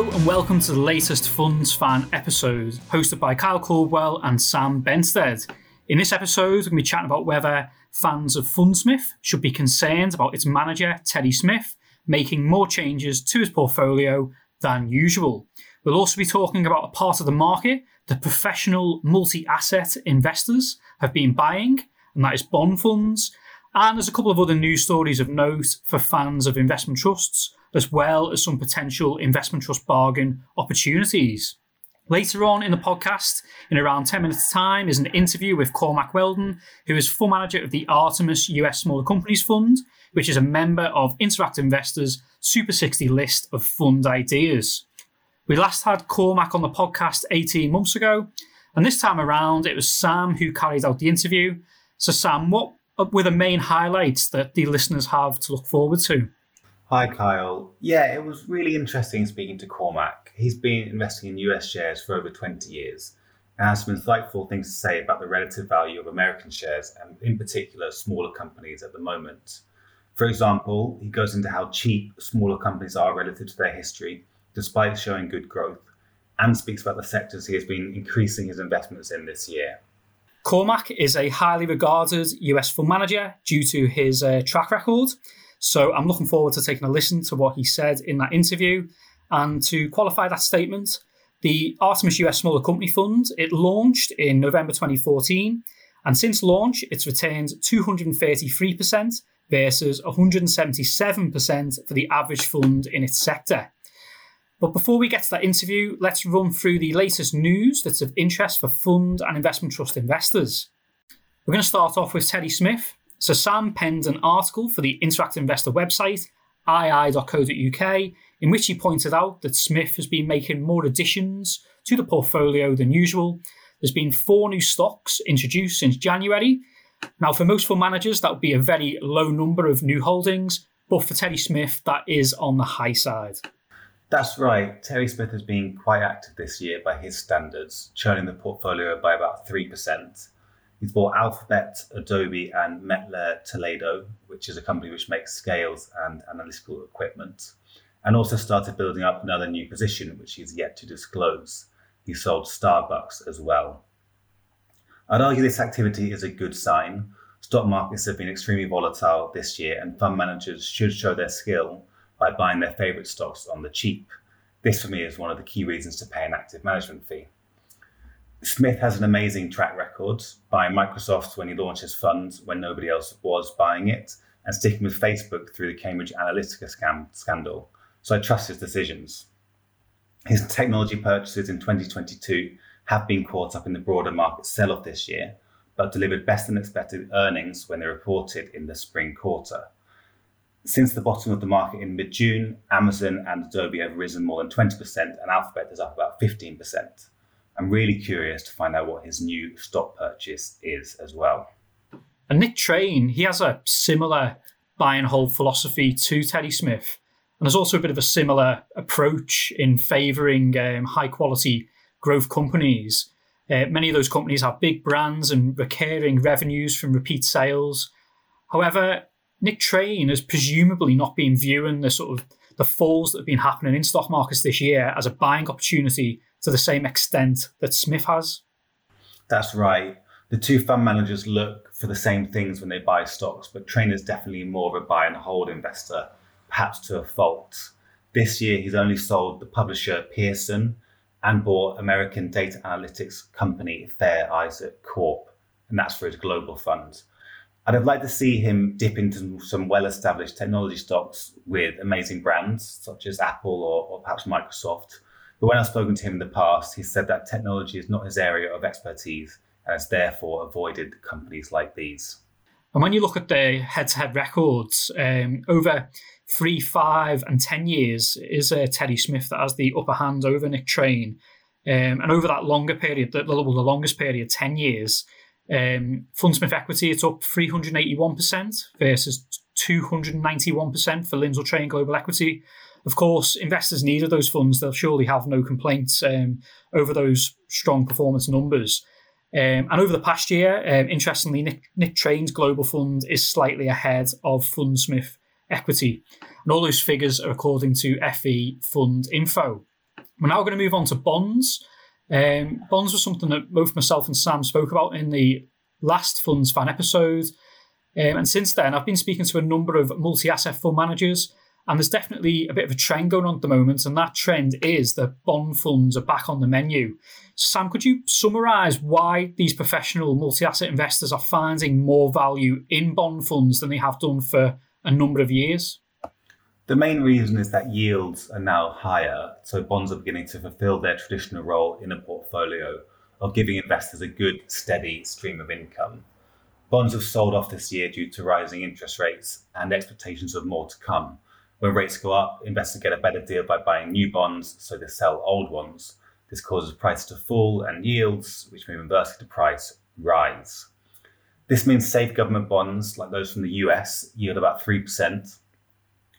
Hello and welcome to the latest Funds Fan episode, hosted by Kyle Caldwell and Sam Benstead. In this episode, we're going to be chatting about whether fans of Fundsmith should be concerned about its manager, Terry Smith, making more changes to his portfolio than usual. We'll also be talking about a part of the market that professional multi asset investors have been buying, and that is bond funds. And there's a couple of other news stories of note for fans of investment trusts as well as some potential investment trust bargain opportunities. Later on in the podcast, in around 10 minutes' time, is an interview with Cormac Weldon, who is full manager of the Artemis US Smaller Companies Fund, which is a member of Interactive Investors' Super 60 list of fund ideas. We last had Cormac on the podcast 18 months ago, and this time around it was Sam who carried out the interview. So, Sam, what were the main highlights that the listeners have to look forward to? Hi, Kyle. Yeah, it was really interesting speaking to Cormac. He's been investing in US shares for over 20 years and has some insightful things to say about the relative value of American shares and, in particular, smaller companies at the moment. For example, he goes into how cheap smaller companies are relative to their history, despite showing good growth, and speaks about the sectors he has been increasing his investments in this year. Cormac is a highly regarded US fund manager due to his uh, track record so I'm looking forward to taking a listen to what he said in that interview. And to qualify that statement, the Artemis US Smaller Company Fund, it launched in November 2014. And since launch, it's retained 233% versus 177% for the average fund in its sector. But before we get to that interview, let's run through the latest news that's of interest for fund and investment trust investors. We're going to start off with Terry Smith, so Sam penned an article for the Interactive Investor website, ii.co.uk, in which he pointed out that Smith has been making more additions to the portfolio than usual. There's been four new stocks introduced since January. Now, for most fund managers, that would be a very low number of new holdings, but for Terry Smith, that is on the high side. That's right. Terry Smith has been quite active this year by his standards, churning the portfolio by about 3%. He's bought Alphabet, Adobe, and Mettler Toledo, which is a company which makes scales and analytical equipment, and also started building up another new position, which he's yet to disclose. He sold Starbucks as well. I'd argue this activity is a good sign. Stock markets have been extremely volatile this year, and fund managers should show their skill by buying their favourite stocks on the cheap. This, for me, is one of the key reasons to pay an active management fee. Smith has an amazing track record buying Microsoft when he launched his fund when nobody else was buying it, and sticking with Facebook through the Cambridge Analytica scam- scandal. So I trust his decisions. His technology purchases in 2022 have been caught up in the broader market sell off this year, but delivered better than expected earnings when they reported in the spring quarter. Since the bottom of the market in mid June, Amazon and Adobe have risen more than 20%, and Alphabet is up about 15%. I'm really curious to find out what his new stock purchase is as well. And Nick Train, he has a similar buy and hold philosophy to Terry Smith. And there's also a bit of a similar approach in favouring um, high quality growth companies. Uh, many of those companies have big brands and recurring revenues from repeat sales. However, Nick Train has presumably not been viewing the sort of the falls that have been happening in stock markets this year as a buying opportunity to the same extent that Smith has. That's right. The two fund managers look for the same things when they buy stocks, but Trainer's definitely more of a buy and hold investor, perhaps to a fault. This year, he's only sold the publisher Pearson and bought American data analytics company Fair Isaac Corp, and that's for his global fund. I'd have liked to see him dip into some well established technology stocks with amazing brands such as Apple or, or perhaps Microsoft but when I've spoken to him in the past, he said that technology is not his area of expertise and has therefore avoided companies like these. And when you look at the head to head records, um, over three, five, and 10 years is uh, Terry Smith that has the upper hand over Nick Train. Um, and over that longer period, the, the longest period, 10 years, um, Fundsmith equity, it's up 381% versus 291% for Lindsell Train Global Equity. Of course, investors needed those funds. They'll surely have no complaints um, over those strong performance numbers. Um, and over the past year, um, interestingly, Nick, Nick Train's global fund is slightly ahead of Fundsmith equity. And all those figures are according to FE Fund Info. We're now going to move on to bonds. Um, bonds was something that both myself and Sam spoke about in the last Funds Fan episode. Um, and since then, I've been speaking to a number of multi asset fund managers, and there's definitely a bit of a trend going on at the moment. And that trend is that bond funds are back on the menu. Sam, could you summarise why these professional multi asset investors are finding more value in bond funds than they have done for a number of years? The main reason is that yields are now higher, so bonds are beginning to fulfill their traditional role in a portfolio of giving investors a good, steady stream of income. Bonds have sold off this year due to rising interest rates and expectations of more to come. When rates go up, investors get a better deal by buying new bonds, so they sell old ones. This causes prices to fall and yields, which move inversely to price, rise. This means safe government bonds, like those from the US, yield about 3%,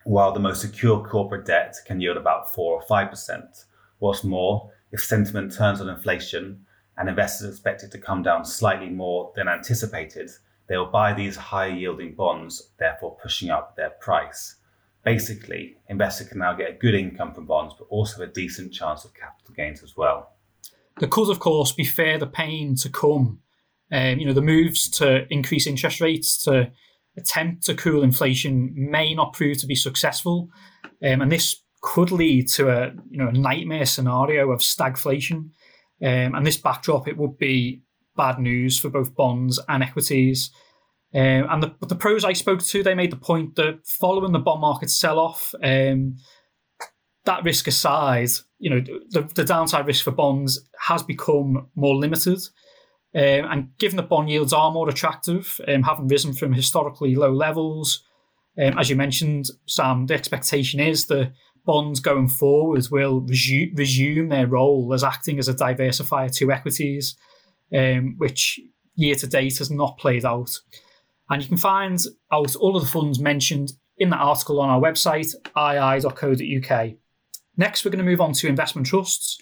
while the most secure corporate debt can yield about 4 or 5%. What's more, if sentiment turns on inflation and investors expect it to come down slightly more than anticipated, they will buy these high yielding bonds, therefore pushing up their price. Basically, investors can now get a good income from bonds, but also a decent chance of capital gains as well. There could, of course, be further pain to come. Um, you know, the moves to increase interest rates to attempt to cool inflation may not prove to be successful, um, and this could lead to a you know a nightmare scenario of stagflation. Um, and this backdrop, it would be bad news for both bonds and equities. Um, and the, the pros I spoke to, they made the point that following the bond market sell off, um, that risk aside, you know, the, the, downside risk for bonds has become more limited. Um, and given that bond yields are more attractive, um, having risen from historically low levels, um, as you mentioned, Sam, the expectation is that bonds going forward will resu- resume their role as acting as a diversifier to equities, um, which year to date has not played out. And you can find out all of the funds mentioned in that article on our website, ii.co.uk. Next, we're going to move on to investment trusts.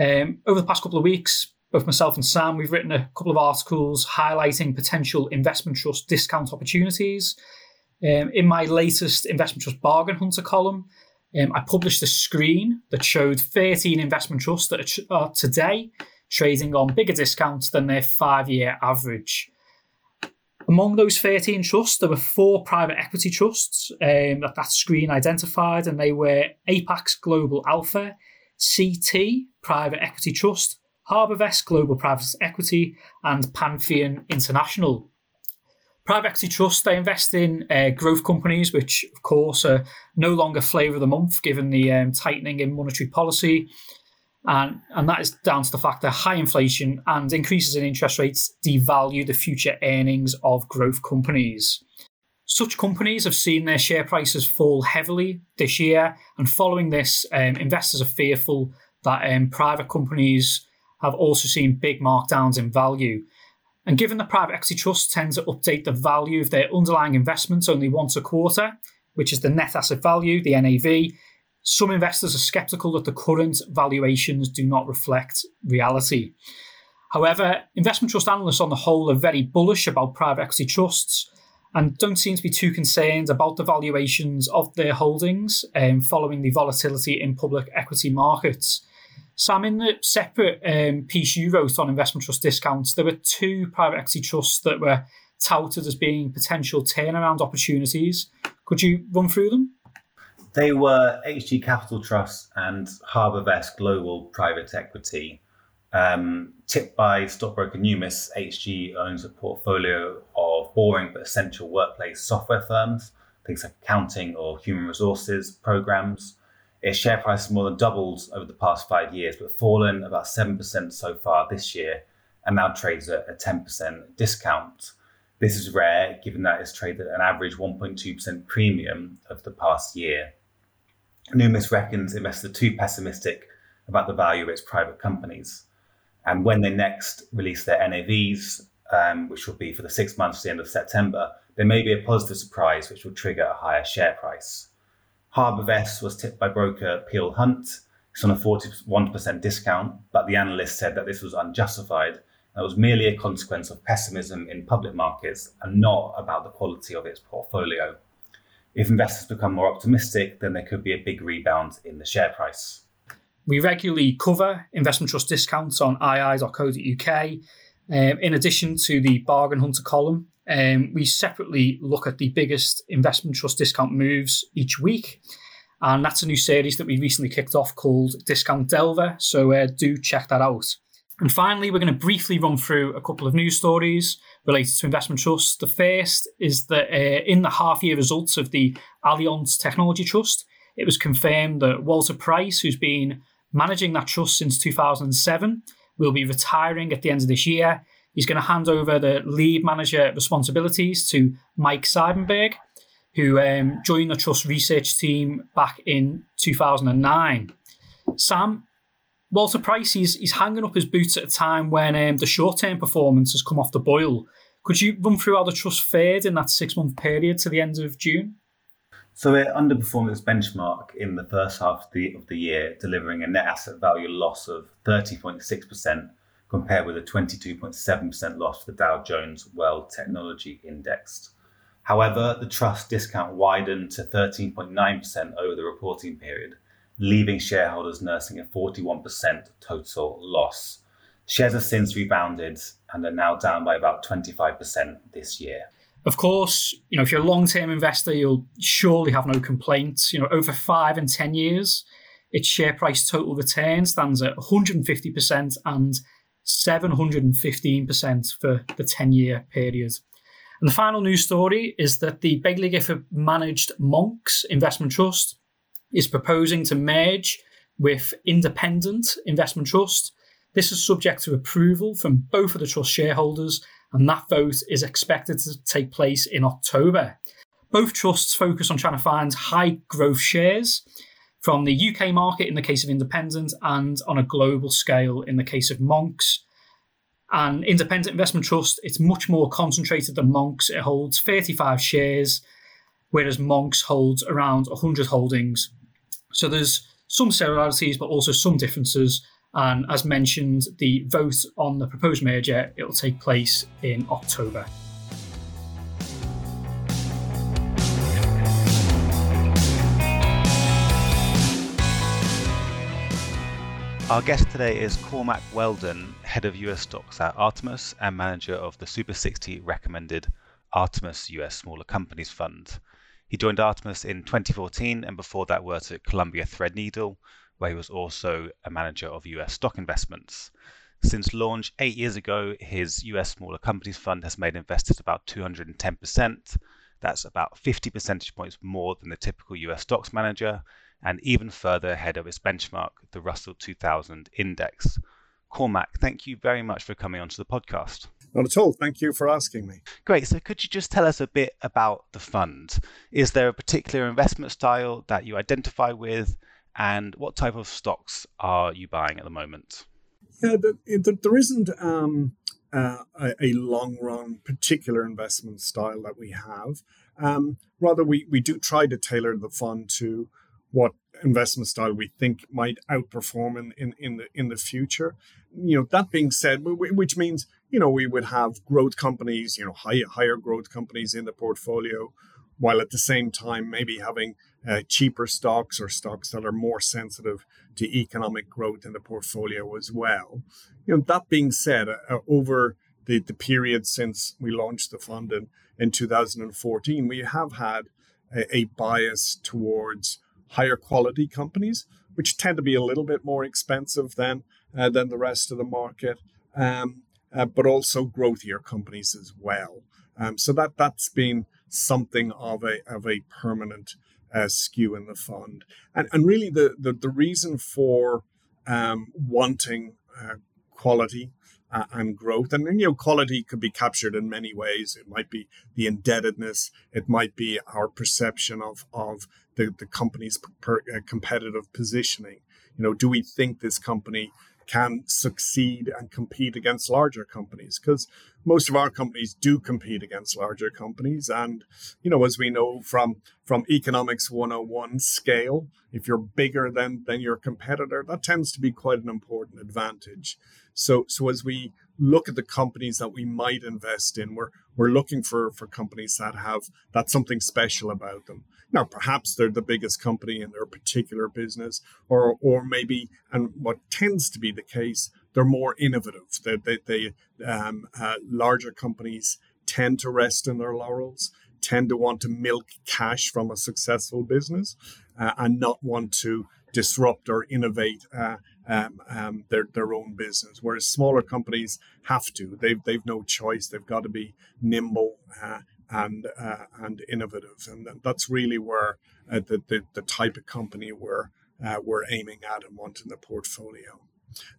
Um, over the past couple of weeks, both myself and Sam, we've written a couple of articles highlighting potential investment trust discount opportunities. Um, in my latest investment trust bargain hunter column, um, I published a screen that showed 13 investment trusts that are today trading on bigger discounts than their five year average. Among those 13 trusts, there were four private equity trusts um, that that screen identified, and they were Apax Global Alpha, CT Private Equity Trust, HarbourVest Global Private Equity, and Pantheon International. Private equity trusts, they invest in uh, growth companies, which, of course, are no longer flavour of the month given the um, tightening in monetary policy. And, and that is down to the fact that high inflation and increases in interest rates devalue the future earnings of growth companies. Such companies have seen their share prices fall heavily this year, and following this, um, investors are fearful that um, private companies have also seen big markdowns in value. And given the private equity trusts tend to update the value of their underlying investments only once a quarter, which is the net asset value, the NAV, some investors are skeptical that the current valuations do not reflect reality. However, investment trust analysts on the whole are very bullish about private equity trusts and don't seem to be too concerned about the valuations of their holdings um, following the volatility in public equity markets. Sam, in the separate um, piece you wrote on investment trust discounts, there were two private equity trusts that were touted as being potential turnaround opportunities. Could you run through them? They were HG Capital Trust and HarbourVest Global Private Equity. Um, tipped by stockbroker Numis, HG owns a portfolio of boring but essential workplace software firms, things like accounting or human resources programs. Its share price has more than doubled over the past five years, but fallen about 7% so far this year, and now trades at a 10% discount. This is rare, given that it's traded at an average 1.2% premium of the past year. Numis reckons investors are too pessimistic about the value of its private companies. And when they next release their NAVs, um, which will be for the six months to the end of September, there may be a positive surprise which will trigger a higher share price. HarbourVest was tipped by broker Peel Hunt. It's on a 41% discount, but the analyst said that this was unjustified and was merely a consequence of pessimism in public markets and not about the quality of its portfolio. If investors become more optimistic, then there could be a big rebound in the share price. We regularly cover investment trust discounts on ii.co.uk. Um, in addition to the Bargain Hunter column, um, we separately look at the biggest investment trust discount moves each week. And that's a new series that we recently kicked off called Discount Delver. So uh, do check that out. And finally, we're going to briefly run through a couple of news stories related to investment trusts. The first is that uh, in the half year results of the Allianz Technology Trust, it was confirmed that Walter Price, who's been managing that trust since 2007, will be retiring at the end of this year. He's going to hand over the lead manager responsibilities to Mike Seidenberg, who um, joined the trust research team back in 2009. Sam, Walter Price, he's, he's hanging up his boots at a time when um, the short term performance has come off the boil. Could you run through how the trust fared in that six month period to the end of June? So it underperformed its benchmark in the first half of the, of the year, delivering a net asset value loss of 30.6% compared with a 22.7% loss for the Dow Jones World Technology Index. However, the trust discount widened to 13.9% over the reporting period, leaving shareholders nursing a 41% total loss. Shares have since rebounded and are now down by about 25% this year. Of course, you know, if you're a long-term investor, you'll surely have no complaints. You know, over five and 10 years, its share price total return stands at 150% and 715% for the 10-year period. And the final news story is that the Baillie Gifford managed Monks Investment Trust is proposing to merge with Independent Investment Trust. This is subject to approval from both of the trust shareholders and that vote is expected to take place in October. Both trusts focus on trying to find high growth shares from the UK market in the case of Independent and on a global scale in the case of Monks. And Independent Investment Trust, it's much more concentrated than Monks. It holds 35 shares, whereas Monks holds around 100 holdings. So there's some similarities, but also some differences. And as mentioned, the vote on the proposed merger it will take place in October. Our guest today is Cormac Weldon, head of US stocks at Artemis and manager of the Super 60 recommended Artemis US Smaller Companies Fund. He joined Artemis in 2014 and before that worked at Columbia Threadneedle, where he was also a manager of US stock investments. Since launch eight years ago, his US Smaller Companies Fund has made investors about 210%. That's about 50 percentage points more than the typical US stocks manager, and even further ahead of its benchmark, the Russell 2000 Index. Cormac, thank you very much for coming onto the podcast. Not at all. Thank you for asking me. Great. So, could you just tell us a bit about the fund? Is there a particular investment style that you identify with? And what type of stocks are you buying at the moment? Yeah, the, the, there isn't um, uh, a, a, long run particular investment style that we have. Um, rather, we, we do try to tailor the fund to what investment style we think might outperform in, in, in the in the future. You know, that being said, which means you know we would have growth companies, you know, high, higher growth companies in the portfolio, while at the same time maybe having uh, cheaper stocks or stocks that are more sensitive to economic growth in the portfolio as well. You know, that being said, uh, over the, the period since we launched the fund in, in 2014, we have had a, a bias towards higher quality companies, which tend to be a little bit more expensive than uh, than the rest of the market, um, uh, but also growthier companies as well. Um, so that that's been something of a of a permanent uh, skew in the fund, and and really the the, the reason for um, wanting uh, quality uh, and growth. And, you know, quality could be captured in many ways. It might be the indebtedness. It might be our perception of, of the, the company's per, uh, competitive positioning. You know, do we think this company can succeed and compete against larger companies? Because most of our companies do compete against larger companies. And, you know, as we know from, from economics 101 scale, if you're bigger than, than your competitor, that tends to be quite an important advantage. So, so as we look at the companies that we might invest in, we're we're looking for for companies that have that something special about them. Now, perhaps they're the biggest company in their particular business, or or maybe, and what tends to be the case, they're more innovative. They, they, they um, uh, larger companies tend to rest in their laurels, tend to want to milk cash from a successful business, uh, and not want to disrupt or innovate uh, um, um, their their own business. Whereas smaller companies have to. They've they've no choice. They've got to be nimble uh, and uh, and innovative, and that's really where uh, the, the, the type of company we're uh, we're aiming at and wanting the portfolio.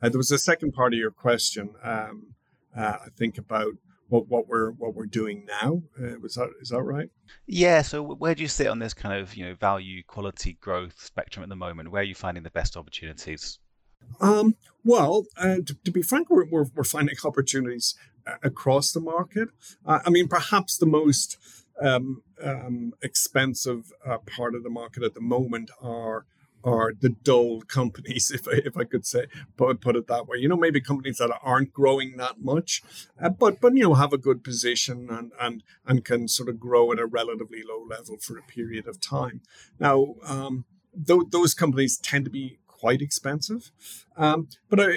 Uh, there was a second part of your question, um, uh, I think about what, what we're what we're doing now. Uh, was that is that right? Yeah. So where do you sit on this kind of you know value, quality, growth spectrum at the moment? Where are you finding the best opportunities? Um, well, uh, to, to, be frank, we're, we're, we're, finding opportunities uh, across the market. Uh, I mean, perhaps the most um, um, expensive uh, part of the market at the moment are are the dull companies, if I, if I could say, put, put it that way. You know, maybe companies that aren't growing that much, uh, but but you know have a good position and and and can sort of grow at a relatively low level for a period of time. Now, um, th- those companies tend to be quite expensive, um, but uh,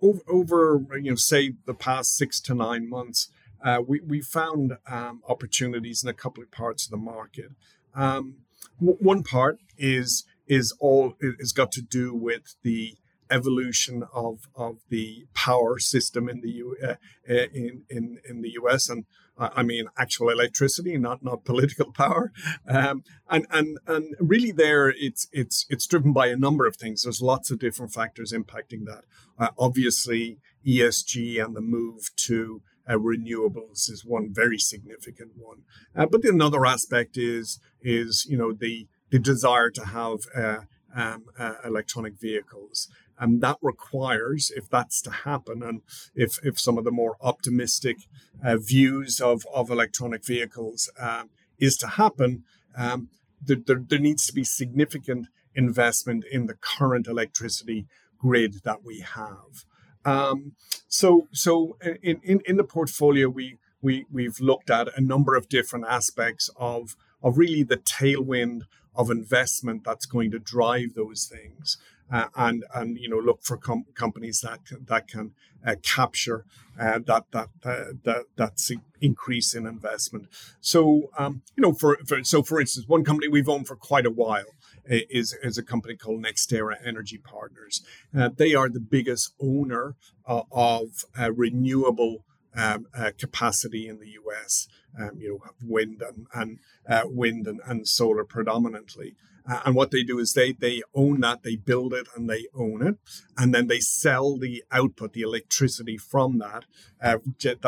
over, over you know say the past six to nine months. Uh, we, we found um, opportunities in a couple of parts of the market. Um, w- one part is is all is got to do with the evolution of of the power system in the U, uh, uh in in in the U.S. and I mean actual electricity, not not political power, um, and and and really there it's it's it's driven by a number of things. There's lots of different factors impacting that. Uh, obviously, ESG and the move to uh, renewables is one very significant one. Uh, but another aspect is is you know the the desire to have uh, um, uh, electronic vehicles. And that requires, if that's to happen, and if, if some of the more optimistic uh, views of, of electronic vehicles um, is to happen, um, there, there, there needs to be significant investment in the current electricity grid that we have. Um, so, so in, in, in the portfolio, we, we, we've looked at a number of different aspects of, of really the tailwind of investment that's going to drive those things. Uh, and and you know look for com- companies that that can uh, capture uh, that that uh, that that's increase in investment. So um, you know for, for so for instance, one company we've owned for quite a while is is a company called NextEra Energy Partners. Uh, they are the biggest owner uh, of renewable um, uh, capacity in the US. Um, you know, wind and, and uh, wind and, and, solar predominantly. Uh, and what they do is they they own that, they build it, and they own it, and then they sell the output, the electricity from that, uh,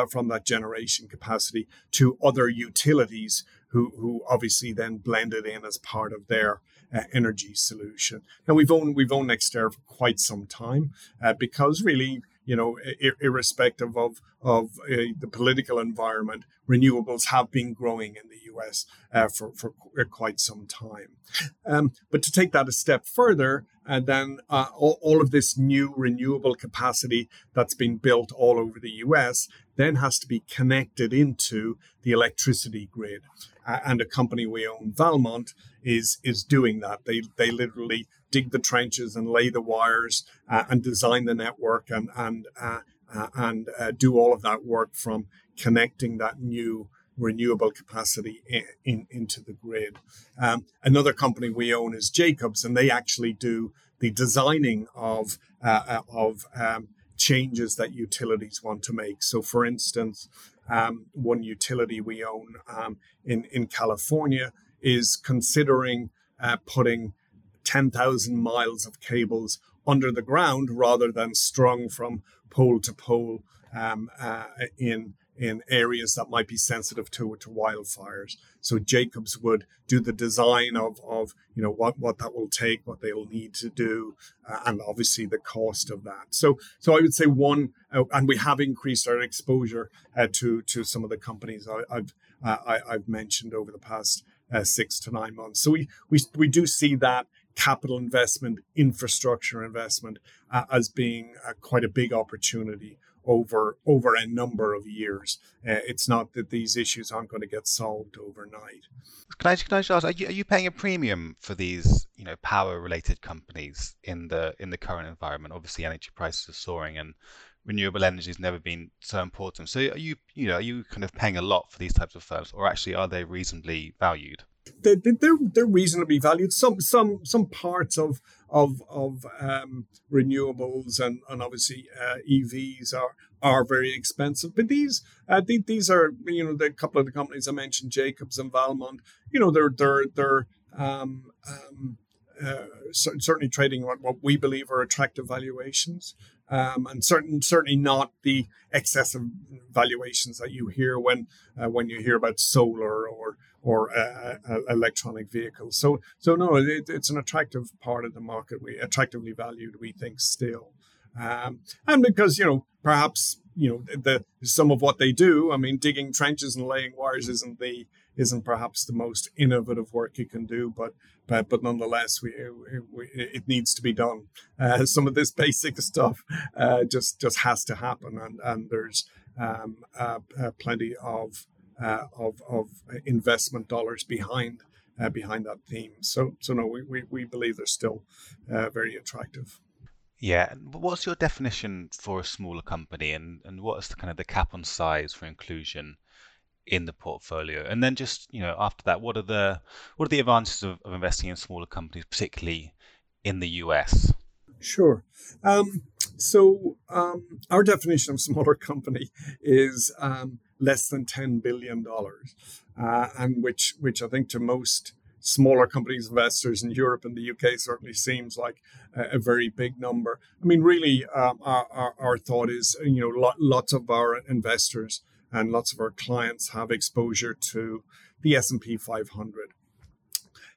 from that generation capacity to other utilities who who obviously then blend it in as part of their uh, energy solution. Now we've owned we've owned NextEra for quite some time uh, because really you know, irrespective of of uh, the political environment, renewables have been growing in the U.S. Uh, for for uh, quite some time. Um, but to take that a step further, and then uh, all, all, of this new renewable capacity that's been built all over the U.S. then has to be connected into the electricity grid. Uh, and a company we own, Valmont, is is doing that. They they literally dig the trenches and lay the wires uh, and design the network and and uh, uh, and uh, do all of that work from connecting that new renewable capacity in, in into the grid. Um, another company we own is Jacobs, and they actually do the designing of uh, of um, changes that utilities want to make. So, for instance, um, one utility we own um, in in California is considering uh, putting 10,000 miles of cables under the ground rather than strung from pole to pole um, uh, in in areas that might be sensitive to to wildfires. So Jacobs would do the design of of you know what what that will take, what they'll need to do, uh, and obviously the cost of that. So so I would say one, uh, and we have increased our exposure uh, to to some of the companies I, have uh, I, have mentioned over the past uh, six to nine months. So we we we do see that capital investment, infrastructure investment uh, as being uh, quite a big opportunity over over a number of years. Uh, it's not that these issues aren't going to get solved overnight. Can I, can I just ask, are you, are you paying a premium for these, you know, power-related companies in the in the current environment? Obviously, energy prices are soaring, and renewable energy has never been so important. So, are you, you know, are you kind of paying a lot for these types of firms, or actually are they reasonably valued? They're, they're, they're reasonably valued. Some some some parts of of of um, renewables and and obviously uh, EVs are are very expensive. But these uh, these are you know the couple of the companies I mentioned, Jacobs and Valmont. You know they're they're they're um, um, uh, certainly trading what, what we believe are attractive valuations, um, and certain certainly not the excessive valuations that you hear when uh, when you hear about solar or or electronic vehicles. So so no, it, it's an attractive part of the market. We attractively valued, we think, still, um, and because you know perhaps you know the some of what they do. I mean, digging trenches and laying wires isn't the isn't perhaps the most innovative work you can do, but but but nonetheless, we, we it needs to be done. Uh, some of this basic stuff uh, just just has to happen, and and there's um, uh, uh plenty of, uh, of of investment dollars behind uh, behind that theme. So so no, we we, we believe they're still very attractive. Yeah. What's your definition for a smaller company, and, and what is the kind of the cap on size for inclusion in the portfolio? And then just you know after that, what are the what are the advantages of, of investing in smaller companies, particularly in the US? Sure. Um, so um, our definition of smaller company is um, less than ten billion dollars, uh, and which which I think to most smaller companies investors in Europe and the UK certainly seems like a, a very big number. I mean, really, um, our, our, our, thought is, you know, lo- lots of our investors and lots of our clients have exposure to the S&P 500.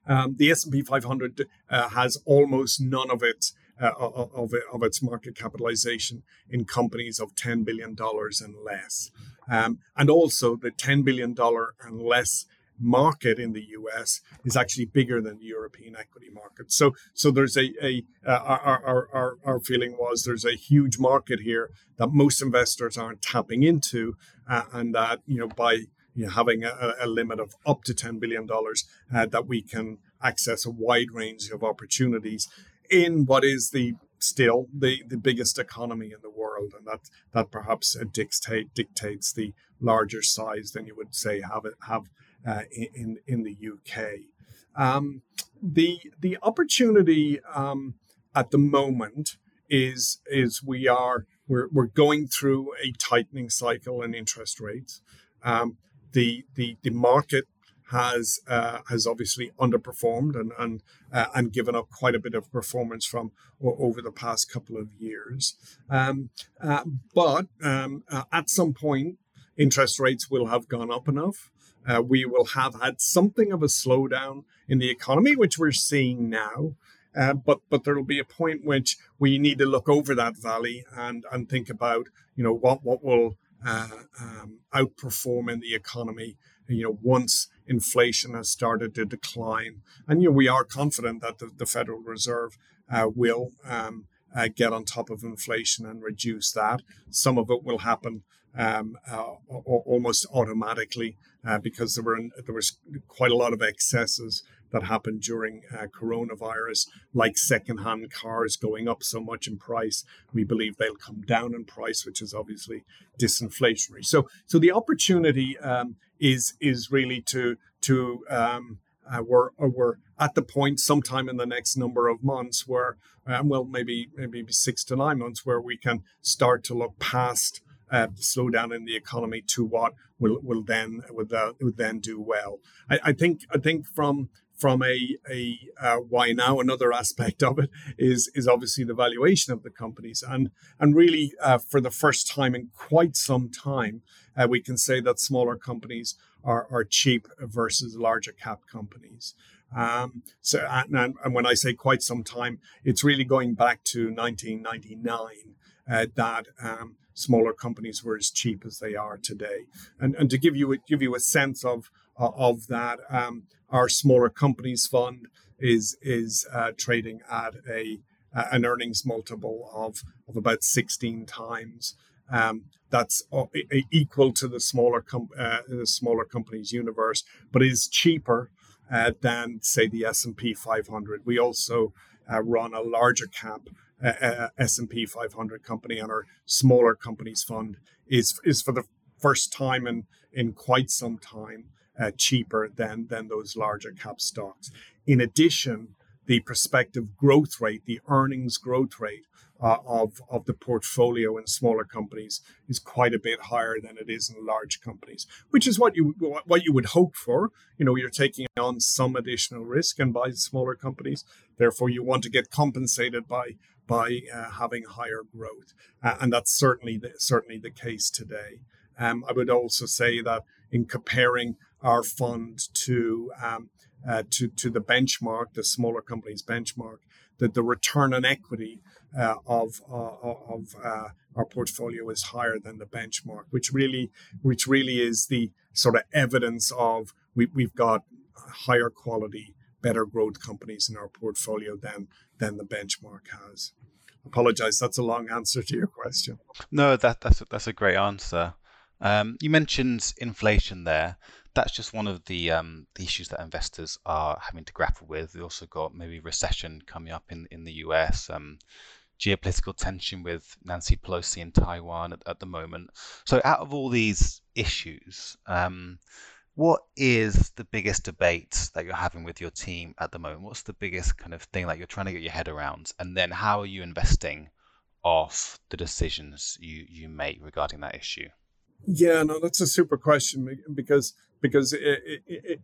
Um, the S&P 500 uh, has almost none of its uh, of, of its market capitalization in companies of $10 billion and less. Um, and also the $10 billion and less market in the US is actually bigger than the European equity market. So, so there's a, a uh, our, our, our, our feeling was there's a huge market here that most investors aren't tapping into, uh, and that you know by you know, having a, a, limit of up to ten billion dollars, uh, that we can access a wide range of opportunities in what is the still the, the biggest economy in the world, and that that perhaps dictate dictates the larger size than you would say have it have uh, in in the UK. Um, the the opportunity um, at the moment is is we are we're, we're going through a tightening cycle in interest rates. Um, the the the market has uh, has obviously underperformed and and uh, and given up quite a bit of performance from over the past couple of years. Um, uh, but um, uh, at some point, interest rates will have gone up enough uh, we will have had something of a slowdown in the economy, which we're seeing now. Uh, but but there will be a point which we need to look over that valley and and think about you know what what will uh, um, outperform in the economy you know once inflation has started to decline and you know we are confident that the, the Federal Reserve uh, will um, uh, get on top of inflation and reduce that. Some of it will happen um, uh, almost automatically uh, because there were there was quite a lot of excesses that happened during uh, coronavirus, like secondhand cars going up so much in price. We believe they'll come down in price, which is obviously disinflationary. So, so the opportunity um, is is really to to um, uh, we're we're at the point sometime in the next number of months where, um, well, maybe maybe six to nine months, where we can start to look past uh, slowdown in the economy to what will will then will, uh, will then do well. I, I, think I think from from a a uh, why now another aspect of it is is obviously the valuation of the companies and and really uh, for the first time in quite some time uh, we can say that smaller companies are are cheap versus larger cap companies. Um, so and, and when I say quite some time, it's really going back to 1999 uh, that um, smaller companies were as cheap as they are today. And, and to give you a, give you a sense of of that, um, our smaller companies fund is is uh, trading at a uh, an earnings multiple of of about 16 times. um, that's equal to the smaller com- uh, the smaller companies universe, but is cheaper uh, than say the S and P 500. We also uh, run a larger cap uh, uh, S and P 500 company, and our smaller companies fund is is for the first time in in quite some time uh, cheaper than than those larger cap stocks. In addition, the prospective growth rate, the earnings growth rate uh, of of the portfolio in smaller companies is quite a bit higher than it is in large companies, which is what you what you would hope for. You know, you're taking on some additional risk and buy smaller companies. Therefore, you want to get compensated by by uh, having higher growth, uh, and that's certainly the, certainly the case today. Um, I would also say that in comparing our fund to um, uh, to to the benchmark, the smaller companies benchmark, that the return on equity uh, of uh, of uh, our portfolio is higher than the benchmark, which really which really is the sort of evidence of we, we've got higher quality, better growth companies in our portfolio than than the benchmark has. Apologize, that's a long answer to your question. No, that that's a, that's a great answer. Um, you mentioned inflation there. That's just one of the um, the issues that investors are having to grapple with. We also got maybe recession coming up in in the US. Um, geopolitical tension with Nancy Pelosi in Taiwan at, at the moment. So, out of all these issues, um, what is the biggest debate that you're having with your team at the moment? What's the biggest kind of thing that you're trying to get your head around? And then, how are you investing off the decisions you you make regarding that issue? Yeah, no, that's a super question because because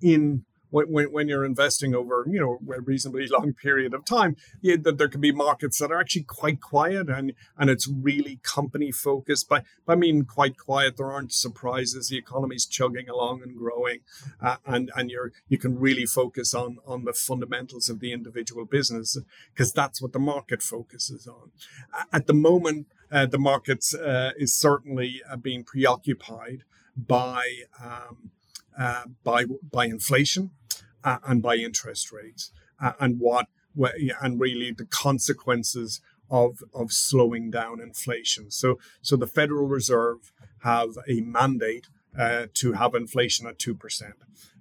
in when, when you're investing over you know a reasonably long period of time yeah, that there can be markets that are actually quite quiet and and it's really company focused. By i mean quite quiet there aren't surprises the economy's chugging along and growing uh, and and you're you can really focus on on the fundamentals of the individual business because that's what the market focuses on. At the moment uh, the market uh, is certainly uh, being preoccupied by um, uh, by by inflation uh, and by interest rates uh, and what and really the consequences of of slowing down inflation. So so the Federal Reserve have a mandate uh, to have inflation at two percent.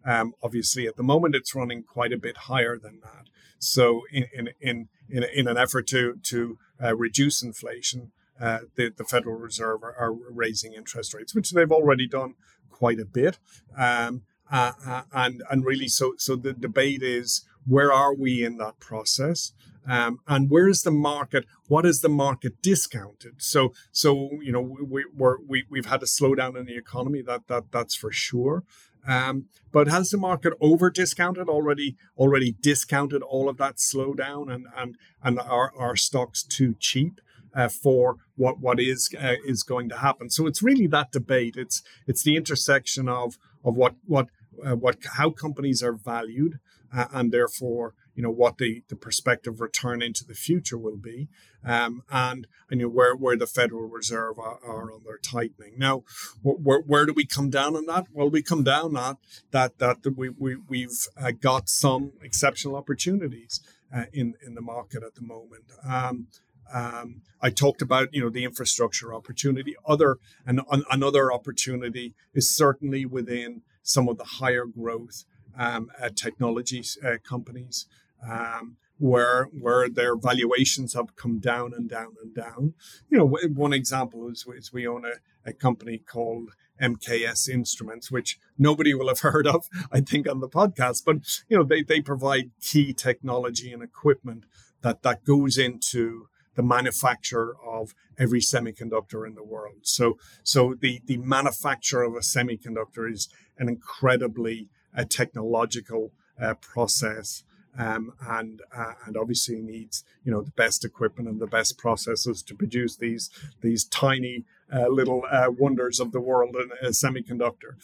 Um, obviously, at the moment, it's running quite a bit higher than that. So in in in in, an effort to to uh, reduce inflation. Uh, the, the Federal Reserve are, are, raising interest rates, which they've already done quite a bit. Um, uh, and and really, so so the debate is where are we in that process, um, and where is the market? What is the market discounted? So so you know we we're, we we've had a slowdown in the economy that that that's for sure. Um, but has the market over discounted already already discounted all of that slowdown and and and are our stocks too cheap? Uh, for what what is uh, is going to happen. So it's really that debate. It's it's the intersection of of what what uh, what how companies are valued uh, and therefore you know what the the prospective return into the future will be um, and and you know where where the Federal Reserve are, are on their tightening now where, where do we come down on that well we come down on that that we, we we've uh, got some exceptional opportunities uh, in in the market at the moment um, um, I talked about, you know, the infrastructure opportunity. Other and another opportunity is certainly within some of the higher growth um, uh, technology uh, companies um, where where their valuations have come down and down and down. You know, one example is, is we own a, a company called MKS Instruments, which nobody will have heard of, I think, on the podcast. But you know, they, they provide key technology and equipment that that goes into the manufacture of every semiconductor in the world. So, so the, the manufacture of a semiconductor is an incredibly uh, technological uh, process. Um, and uh, and obviously needs you know the best equipment and the best processes to produce these these tiny uh, little uh, wonders of the world in a semiconductor.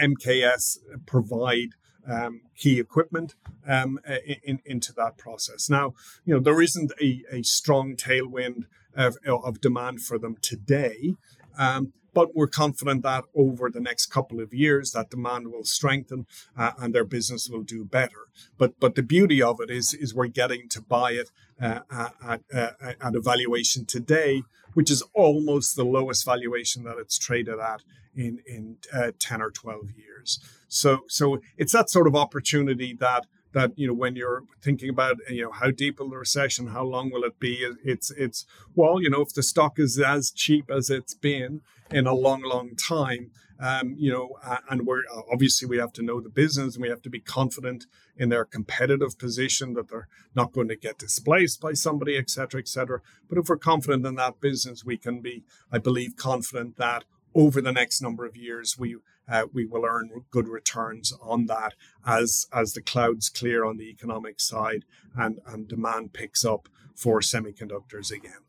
MKS provide um, key equipment um, in, into that process. Now, you know, there isn't a, a strong tailwind of, of demand for them today, um, but we're confident that over the next couple of years that demand will strengthen uh, and their business will do better. But but the beauty of it is is we're getting to buy it uh, at, uh, at a valuation today, which is almost the lowest valuation that it's traded at in in uh, 10 or 12 years. So so it's that sort of opportunity that that you know when you're thinking about you know how deep will the recession how long will it be it's it's well you know if the stock is as cheap as it's been in a long long time um, you know and we're obviously we have to know the business and we have to be confident in their competitive position that they're not going to get displaced by somebody etc cetera, etc cetera. but if we're confident in that business we can be i believe confident that over the next number of years we uh, we will earn good returns on that as as the clouds clear on the economic side and and demand picks up for semiconductors again.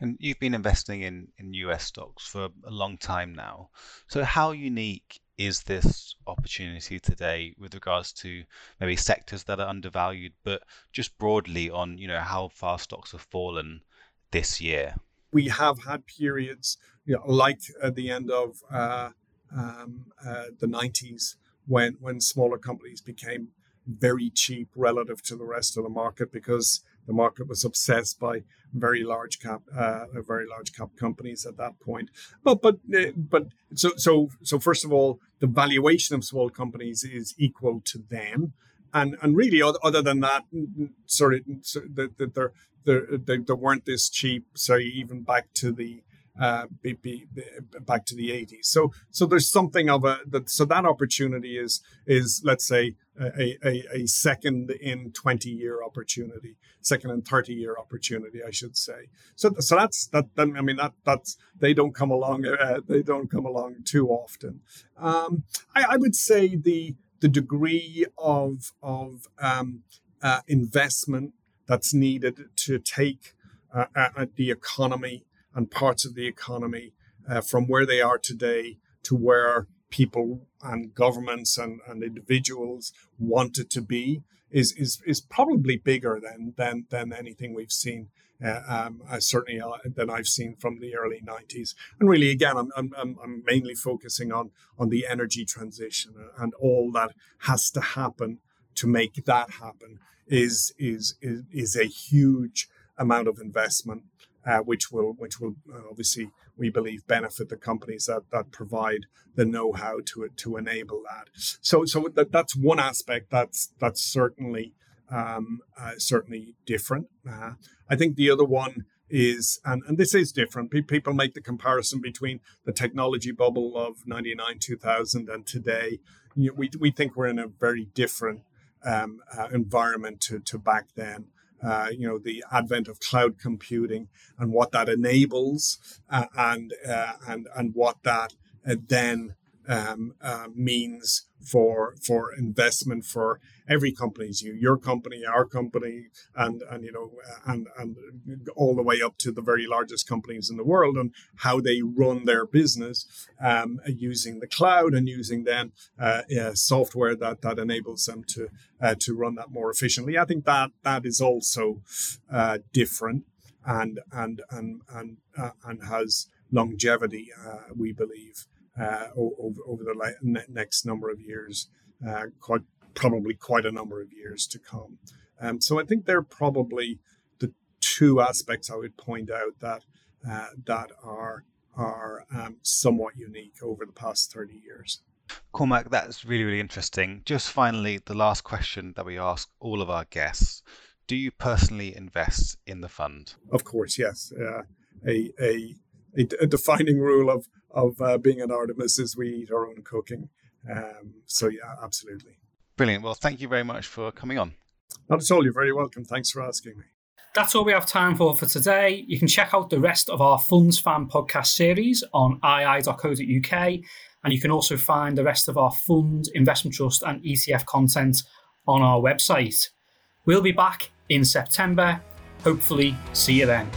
And you've been investing in in US stocks for a long time now. So how unique is this opportunity today with regards to maybe sectors that are undervalued, but just broadly on you know how far stocks have fallen this year? We have had periods, you know, like at the end of uh, um, uh, the 90s when when smaller companies became very cheap relative to the rest of the market because the market was obsessed by very large cap uh, very large cap companies at that point but but uh, but so so so first of all the valuation of small companies is equal to them and and really other than that sort of that they're, they, they weren't this cheap sorry even back to the uh, be, back to the 80s. So so there's something of a that so that opportunity is is let's say a, a, a second in 20 year opportunity, second and 30 year opportunity, I should say. So so that's that. I mean that that's they don't come along uh, they don't come along too often. Um, I, I would say the the degree of of um, uh, investment that's needed to take uh, uh the economy and parts of the economy uh, from where they are today to where people and governments and, and individuals want it to be is, is, is probably bigger than, than, than anything we've seen. Uh, um, uh, certainly uh, than I've seen from the early 90s. And really, again, I'm, I'm, I'm mainly focusing on, on the energy transition and all that has to happen to make that happen is, is, is, is a huge amount of investment uh, which will which will uh, obviously we believe benefit the companies that that provide the know-how to to enable that. So so that, that's one aspect that's that's certainly um, uh, certainly different. Uh, I think the other one is and, and this is different people make the comparison between the technology bubble of 99 2000 and today you know, we, we think we're in a very different um, uh, environment to, to back then uh, you know the advent of cloud computing and what that enables uh, and uh, and and what that uh, then um, uh, means for for investment for every company's you your company our company and and you know and and all the way up to the very largest companies in the world and how they run their business um, using the cloud and using then uh, software that that enables them to uh, to run that more efficiently. I think that that is also uh, different and and and and uh, and has longevity uh, we believe uh, over, over the next number of years, uh, quite probably quite a number of years to come. Um, so I think they're probably the two aspects I would point out that uh, that are are um, somewhat unique over the past 30 years. Cormac, that's really, really interesting. Just finally, the last question that we ask all of our guests Do you personally invest in the fund? Of course, yes. Uh, a, a, a, defining rule of of uh, being an Artemis is we eat our own cooking. Um, so yeah, absolutely. Brilliant. Well, thank you very much for coming on. Not at all. You're very welcome. Thanks for asking me. That's all we have time for for today. You can check out the rest of our Funds Fan podcast series on ii.co.uk, and you can also find the rest of our fund, investment trust, and ETF content on our website. We'll be back in September. Hopefully, see you then.